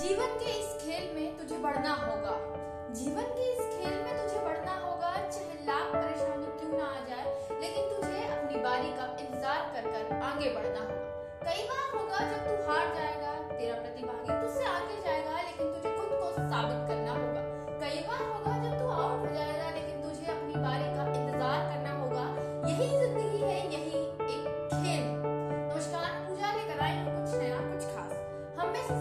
जीवन के इस खेल में तुझे बढ़ना होगा। जीवन के इस खेल में तुझे बढ़ना होगा। चाहे लाख परेशानी क्यों ना आ जाए, लेकिन तुझे अपनी बारी का इंतज़ार कर कर आगे बढ़ना होगा। कई बार होगा जब तू हार जाएगा, तेरा प्रतिभागी तुझसे आगे जाएगा, लेकिन तुझे खुद को साबित करना होगा। कई बार होगा जब तू आउट हो जाएगा, लेकिन तुझे अपनी बारी का इंतज़ार करना होगा। यही ज़िंदगी है, यही एक खेल। नमस्कार, पूजा ने आई कुछ नया, कुछ खास। हम में से